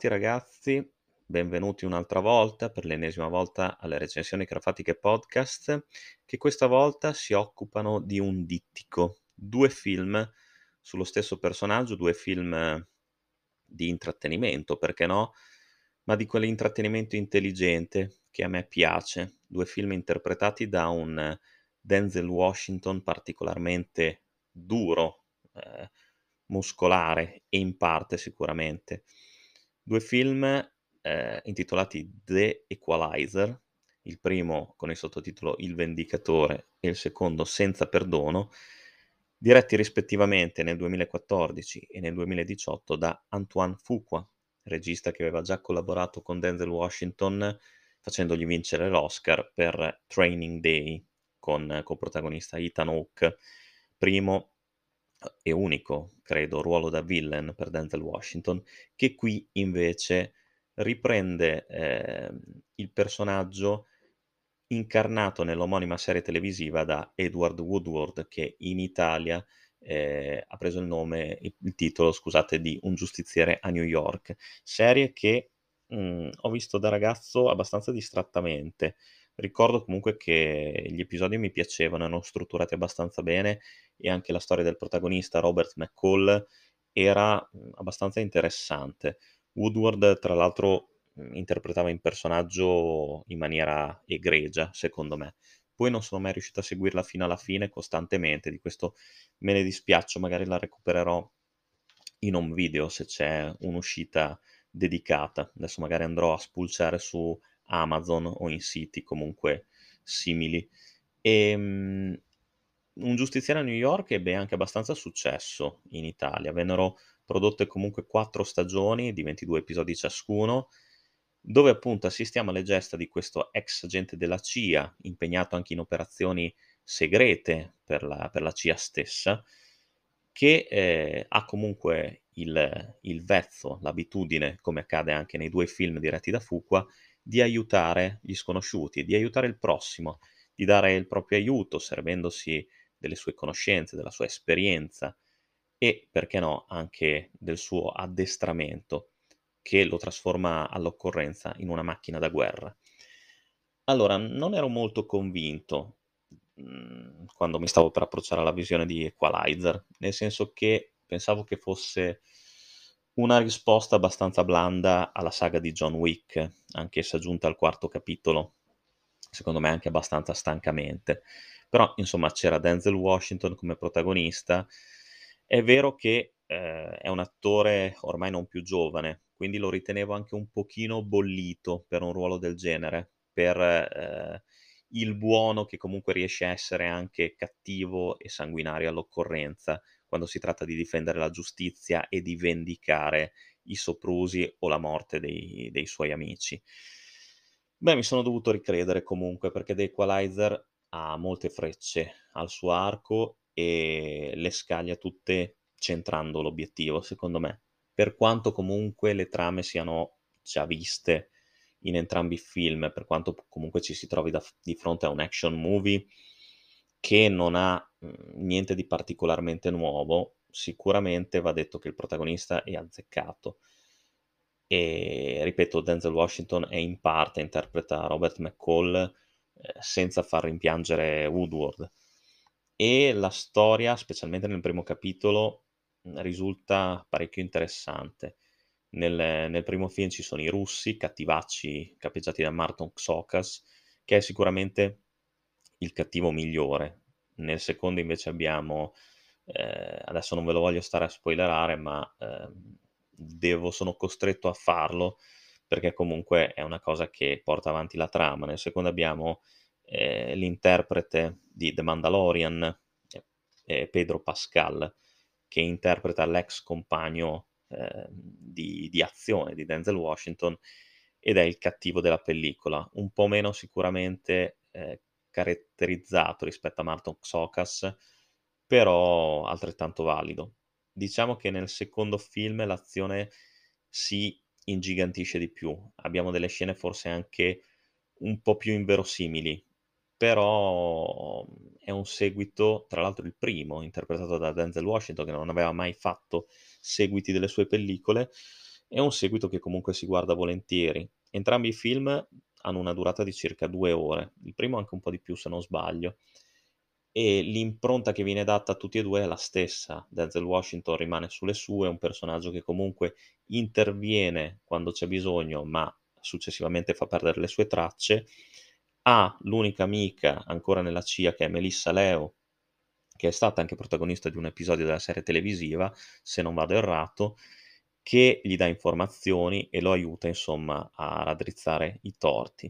Ben ritrovati ragazzi, benvenuti un'altra volta, per l'ennesima volta, alle recensioni crafatiche podcast, che questa volta si occupano di un dittico, due film sullo stesso personaggio, due film di intrattenimento, perché no? Ma di quell'intrattenimento intelligente che a me piace, due film interpretati da un Denzel Washington particolarmente duro, eh, muscolare e in parte sicuramente. Due film eh, intitolati The Equalizer, il primo con il sottotitolo Il Vendicatore e il secondo Senza Perdono, diretti rispettivamente nel 2014 e nel 2018 da Antoine Fuqua, regista che aveva già collaborato con Denzel Washington facendogli vincere l'Oscar per Training Day con coprotagonista Ethan Hawke, primo e unico, credo, ruolo da villain per Denzel Washington, che qui invece riprende eh, il personaggio incarnato nell'omonima serie televisiva da Edward Woodward, che in Italia eh, ha preso il nome, il titolo, scusate, di Un giustiziere a New York, serie che mh, mm, ho visto da ragazzo abbastanza distrattamente. Ricordo comunque che gli episodi mi piacevano, erano strutturati abbastanza bene e anche la storia del protagonista Robert McCall era mm, abbastanza interessante. Woodward, tra l'altro, mm, interpretava il personaggio in maniera egregia, secondo me. Poi non sono mai riuscito a seguirla fino alla fine costantemente, di questo me ne dispiaccio, magari la recupererò in home video se c'è un'uscita dedicata. Adesso magari andrò a spulciare su Amazon o in siti comunque simili. E, um, un giustiziere a New York ebbe anche abbastanza successo in Italia. Vennero prodotte comunque quattro stagioni di 22 episodi ciascuno, dove appunto assistiamo alle gesta di questo ex agente della CIA, impegnato anche in operazioni segrete per la, per la CIA stessa, che eh, ha comunque il, il vezzo, l'abitudine, come accade anche nei due film diretti da Fuqua, di aiutare gli sconosciuti, di aiutare il prossimo, di dare il proprio aiuto servendosi delle sue conoscenze, della sua esperienza e, perché no, anche del suo addestramento che lo trasforma all'occorrenza in una macchina da guerra. Allora, non ero molto convinto mh, mhmm, quando mi stavo per approcciare alla visione di Equalizer, nel senso che pensavo che fosse una risposta abbastanza blanda alla saga di John Wick, anch'essa giunta al quarto capitolo, secondo me anche abbastanza stancamente. Però, insomma, c'era Denzel Washington come protagonista. È vero che eh, è un attore ormai non più giovane, quindi lo ritenevo anche un pochino bollito per un ruolo del genere, per eh, il buono che comunque riesce a essere anche cattivo e sanguinario all'occorrenza, quando si tratta di difendere la giustizia e di vendicare i soprusi o la morte dei, dei suoi amici. Beh, mi sono dovuto ricredere comunque perché The Equalizer ha molte frecce al suo arco e le scaglia tutte centrando l'obiettivo, secondo me. Per quanto comunque le trame siano già viste in entrambi i film, per quanto comunque ci si trovi da, di fronte a un action movie che non ha Mhmm, niente di particolarmente nuovo, sicuramente va detto che il protagonista è azzeccato. E ripeto, Denzel Washington è in parte interpreta Robert McCall eh, senza far rimpiangere Woodward. E la storia, specialmente nel primo capitolo, mhmm, risulta parecchio interessante. Nel, nel primo film ci sono i russi, cattivacci capeggiati da Martin Xokas, che è sicuramente il cattivo migliore nel secondo invece abbiamo, eh, adesso non ve lo voglio stare a spoilerare, ma eh, devo, sono costretto a farlo perché comunque è una cosa che porta avanti la trama. Nel secondo abbiamo eh, l'interprete di The Mandalorian, eh, Pedro Pascal, che interpreta l'ex compagno ehm, di, di azione di Denzel Washington ed è il cattivo della pellicola, un po' meno sicuramente eh, caratterizzato rispetto a Martin Xokas, però altrettanto valido. Diciamo che nel secondo film l'azione si ingigantisce di più, abbiamo delle scene forse anche un po' più inverosimili, però è un seguito, tra l'altro il primo, interpretato da Denzel Washington, che non aveva mai fatto seguiti delle sue pellicole, È un seguito che comunque si guarda volentieri. Entrambi i film hanno una durata di circa 2 ore, il primo anche un po' di più se non sbaglio, e l'impronta che viene data a tutti e due è la stessa. Denzel Washington rimane sulle sue, è un personaggio che comunque interviene quando c'è bisogno, ma successivamente fa perdere le sue tracce. Ha l'unica amica ancora nella CIA che è Melissa Leo, che è stata anche protagonista di un episodio della serie televisiva, se non vado errato, che gli dà informazioni e lo aiuta insomma a raddrizzare i torti.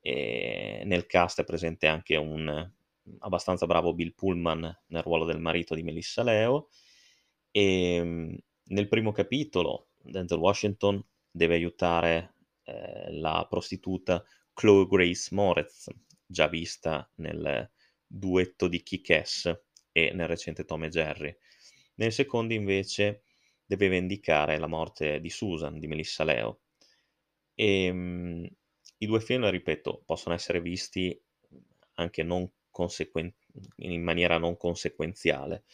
E nel cast è presente anche un abbastanza bravo Bill Pullman nel ruolo del marito di Melissa Leo e ehm, nel primo capitolo Denzel Washington deve aiutare eh, la prostituta Chloe Grace Moretz, già vista nel duetto di Kick-Ass e nel recente Tom e Jerry. Nel secondo invece deve vendicare la morte di Susan, di Melissa Leo. E, um, I due film, ripeto, possono essere visti anche non consequen- in maniera non conseguenziale.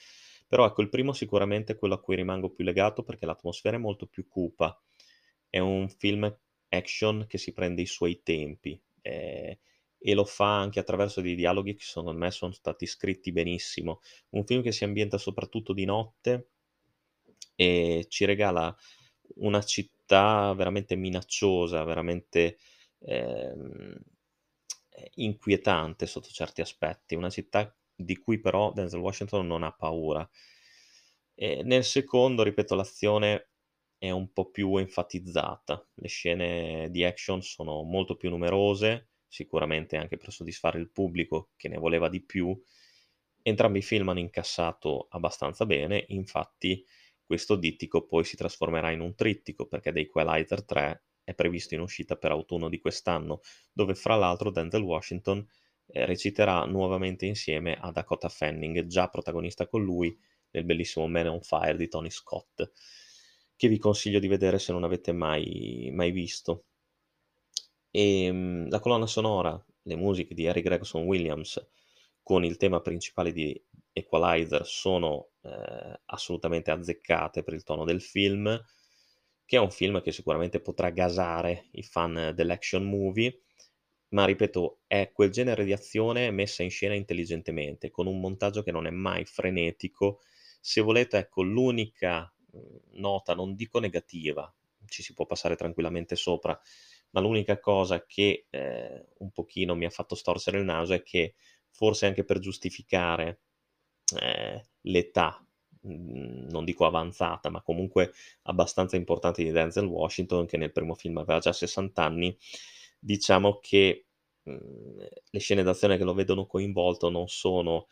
Però ecco, il primo sicuramente è quello a cui rimango più legato perché l'atmosfera è molto più cupa. È un film action che si prende i suoi tempi eh, e lo fa anche attraverso dei dialoghi che secondo me sono stati scritti benissimo. Un film che si ambienta soprattutto di notte e ci regala una città veramente minacciosa, veramente ehm, inquietante sotto certi aspetti, una città di cui però Denzel Washington non ha paura. E nel secondo, ripeto, l'azione è un po' più enfatizzata, le scene di action sono molto più numerose, sicuramente anche per soddisfare il pubblico che ne voleva di più. Entrambi i film hanno incassato abbastanza bene, infatti questo dittico poi si trasformerà in un trittico perché The Equalizer 3 è previsto in uscita per autunno di quest'anno, dove fra l'altro Denzel Washington eh, reciterà nuovamente insieme a Dakota Fanning, già protagonista con lui nel bellissimo Man on Fire di Tony Scott, che vi consiglio di vedere se non avete mai, mai visto. E ehm, la colonna sonora, le musiche di Harry Gregson Williams con il tema principale di Equalizer sono eh, assolutamente azzeccate per il tono del film, che è un film che sicuramente potrà gasare i fan dell'action movie, ma ripeto, è quel genere di azione messa in scena intelligentemente, con un montaggio che non è mai frenetico. Se volete, ecco, l'unica mhmm, nota, non dico negativa, ci si può passare tranquillamente sopra, ma l'unica cosa che eh, un pochino mi ha fatto storcere il naso è che forse anche per giustificare eh, l'età, mhmm, non dico avanzata, ma comunque abbastanza importante di Denzel Washington, che nel primo film aveva già 60 anni, diciamo che mhmm, le scene d'azione che lo vedono coinvolto non sono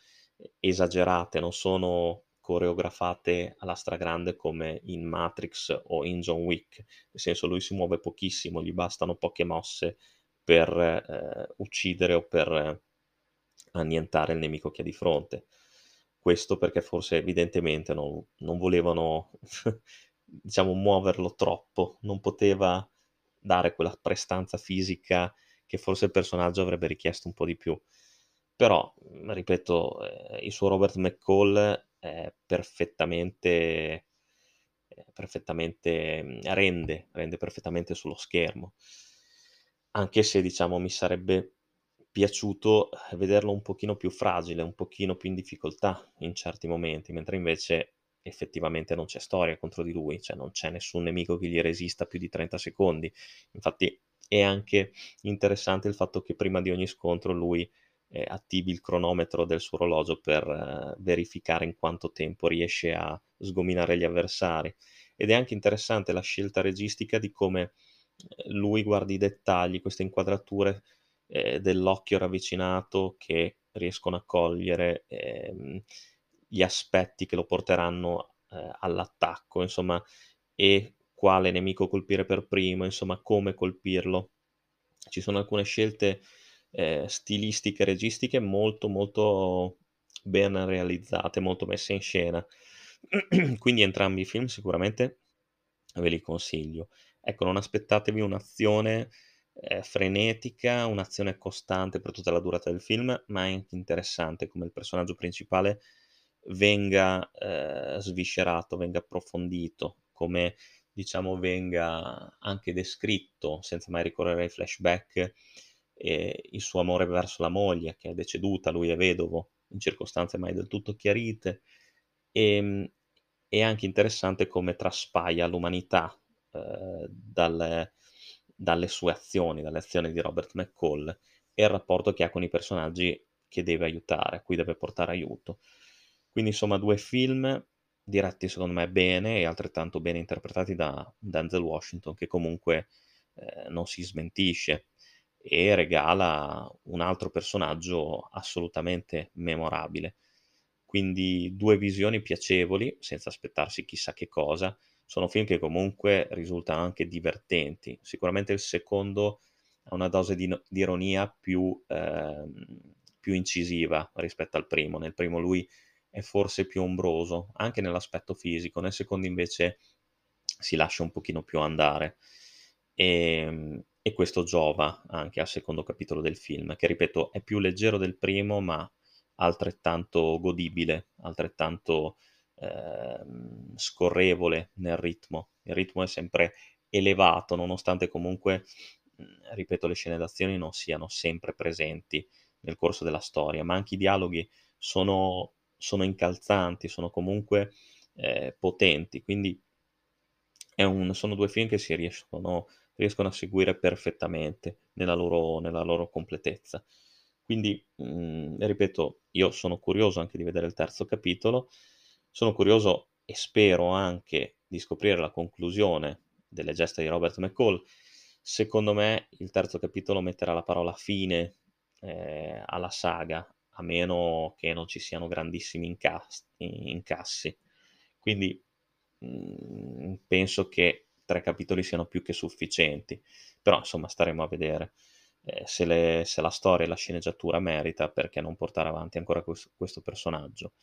esagerate, non sono coreografate alla stragrande come in Matrix o in John Wick, nel senso lui si muove pochissimo, gli bastano poche mosse per eh, uccidere o per annientare il nemico che ha di fronte. Questo perché forse evidentemente non, non volevano, diciamo, muoverlo troppo, non poteva dare quella prestanza fisica che forse il personaggio avrebbe richiesto un po' di più. Però, ripeto, eh, il suo Robert McCall è perfettamente, perfettamente rende, rende perfettamente sullo schermo. Anche se, diciamo, mi sarebbe piaciuto eh, vederlo un pochino più fragile, un pochino più in difficoltà in certi momenti, mentre invece effettivamente non c'è storia contro di lui, cioè non c'è nessun nemico che gli resista più di 30 secondi. Infatti è anche interessante il fatto che prima di ogni scontro lui eh, attivi il cronometro del suo orologio per eh, verificare in quanto tempo riesce a sgominare gli avversari. Ed è anche interessante la scelta registica di come eh, lui guardi i dettagli, queste inquadrature eh, dell'occhio ravvicinato che riescono a cogliere ehm, gli aspetti che lo porteranno eh, all'attacco, insomma, e quale nemico colpire per primo, insomma, come colpirlo. Ci sono alcune scelte eh, stilistiche, registiche molto, molto ben realizzate, molto messe in scena. Quindi entrambi i film sicuramente ve li consiglio. Ecco, non aspettatevi un'azione eh, frenetica, un'azione costante per tutta la durata del film, ma è anche interessante come il personaggio principale venga eh, sviscerato, venga approfondito, come diciamo, venga anche descritto, senza mai ricorrere ai flashback, ehm, il suo amore verso la moglie che è deceduta, lui è vedovo, in circostanze mai del tutto chiarite. Ehm, è anche interessante come traspaia l'umanità, uhm, dal dalle sue azioni, dalle azioni di Robert McCall e il rapporto che ha con i personaggi che deve aiutare, a cui deve portare aiuto. Quindi insomma 2 film diretti secondo me bene e altrettanto bene interpretati da Denzel Washington che comunque, ehm, non si smentisce e regala un altro personaggio assolutamente memorabile. Quindi 2 visioni piacevoli, senza aspettarsi chissà che cosa. Sono film che comunque risultano anche divertenti. Sicuramente il secondo ha una dose di di ironia più ehm, più incisiva rispetto al primo. Nel primo lui è forse più ombroso, anche nell'aspetto fisico, nel secondo invece si lascia un pochino più andare. Ehm, e questo giova anche al secondo capitolo del film, che ripeto è più leggero del primo, ma altrettanto godibile, altrettanto, ehm, scorrevole nel ritmo. Il ritmo è sempre elevato, nonostante comunque, ripeto, le scene d'azione non siano sempre presenti nel corso della storia, ma anche i dialoghi sono sono incalzanti, sono comunque, ehm, potenti, quindi un sono 2 film che si riescono riescono a seguire perfettamente nella loro nella loro completezza. Quindi, mhmm, ripeto, io sono curioso anche di vedere il terzo capitolo, sono curioso e spero anche di scoprire la conclusione delle gesta di Robert McCall. Secondo me il terzo capitolo metterà la parola fine, ehm, alla saga, a meno che non ci siano grandissimi incas incassi. Quindi, mhmm, penso che 3 capitoli siano più che sufficienti, però insomma staremo a vedere. Ehm, se le se la storia e la sceneggiatura merita, perché non portare avanti ancora ques questo personaggio.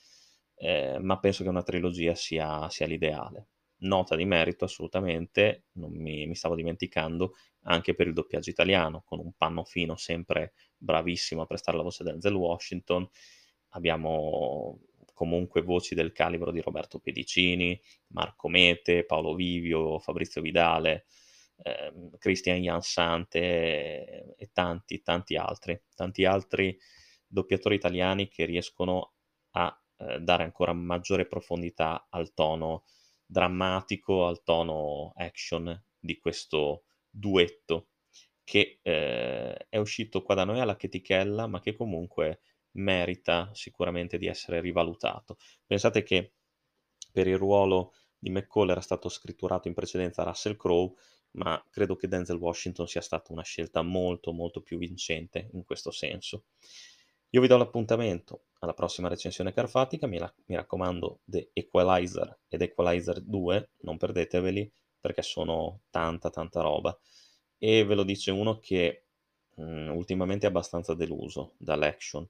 Ehm, ma penso che una trilogia sia sia l'ideale. Nota di merito assolutamente, non mi mi stavo dimenticando, anche per il doppiaggio italiano, con un Pannofino sempre bravissimo a prestare la voce Denzel Washington. Abbiamo comunque voci del calibro di Roberto Pedicini, Marco Mete, Paolo Vivio, Fabrizio Vidale, ehm, Christian Jansante e e tanti, tanti altri. Tanti altri doppiatori italiani che riescono a, ehm, dare ancora maggiore profondità al tono drammatico, al tono action di questo duetto che, ehm, è uscito qua da noi alla chetichella, ma che comunque merita sicuramente di essere rivalutato. Pensate che per il ruolo di McCall era stato scritturato in precedenza Russell Crowe, ma credo che Denzel Washington sia stata una scelta molto, molto più vincente in questo senso. Io vi do l'appuntamento alla prossima recensione carfatica, mi, la- mi raccomando The Equalizer ed Equalizer 2, non perdeteveli perché sono tanta, tanta roba. E ve lo dice uno che mh, ultimamente è abbastanza deluso dall'action,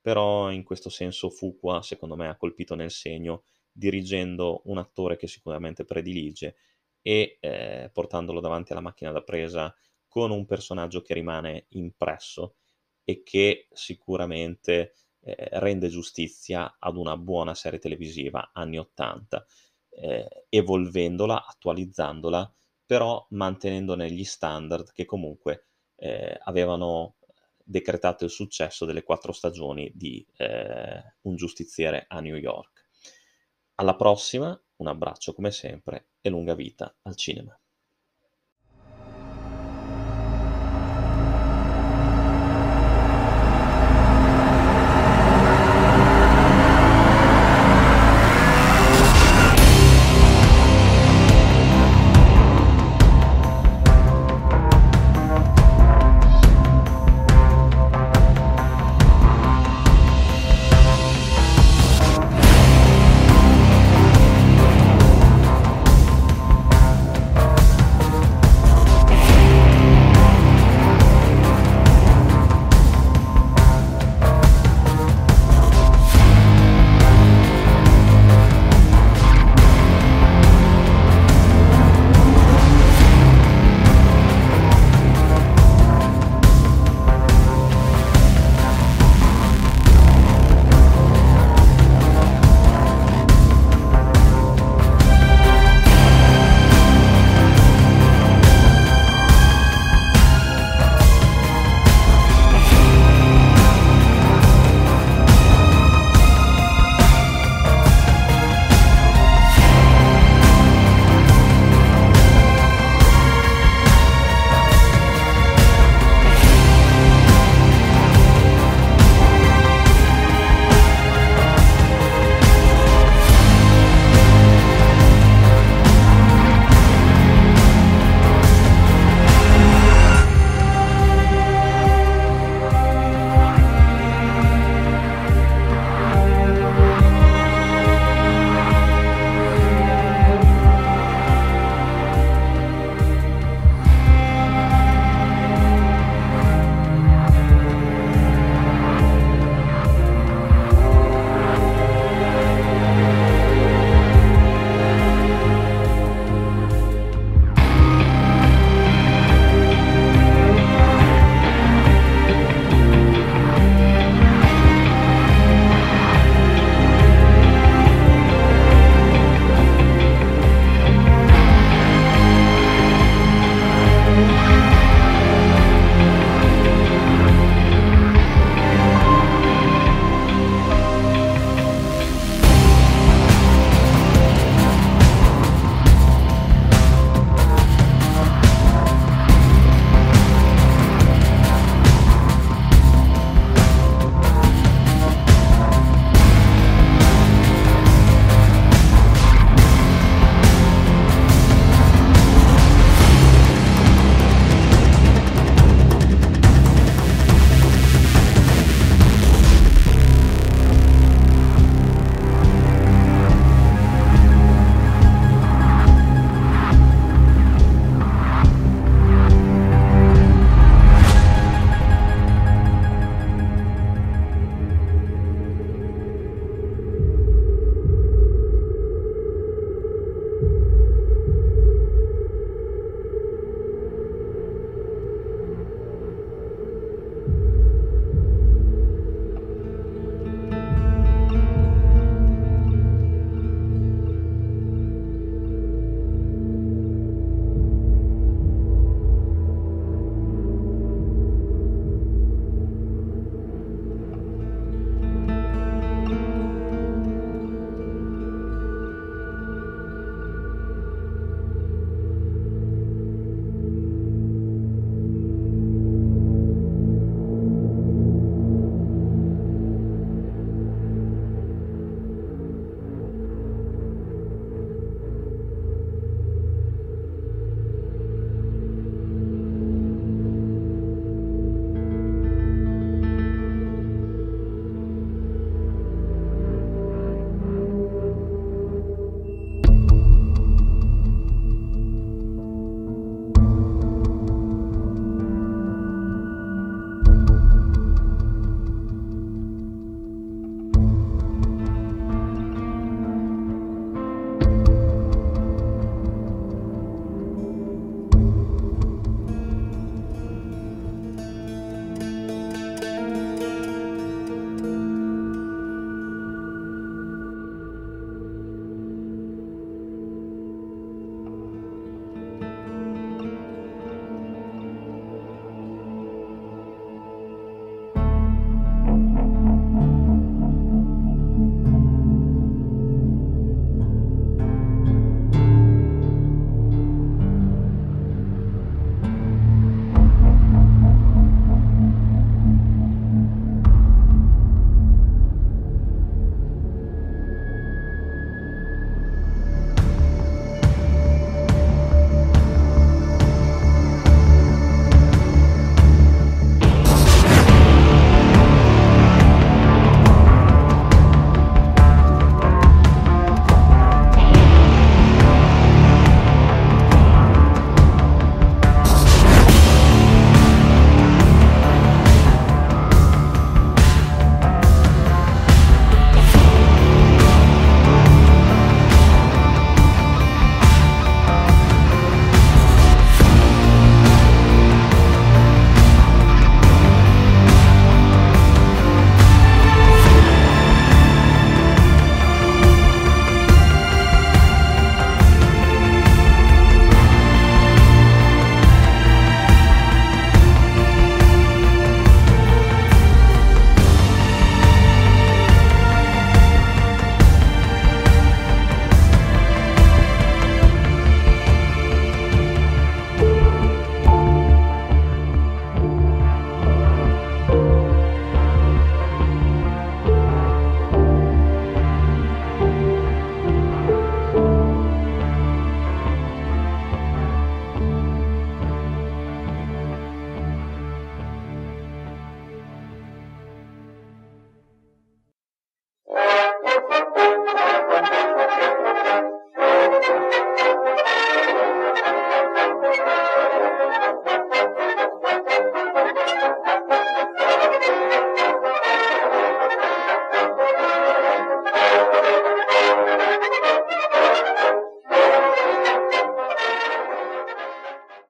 però in questo senso Fuqua secondo me ha colpito nel segno dirigendo un attore che sicuramente predilige e eh, portandolo davanti alla macchina da presa con un personaggio che rimane impresso e che sicuramente eh, rende giustizia ad una buona serie televisiva anni 80, eh, evolvendola, attualizzandola, però mantenendone gli standard che comunque eh, avevano decretato il successo delle quattro stagioni di eh, Un giustiziere a New York. Alla prossima, un abbraccio come sempre e lunga vita al cinema.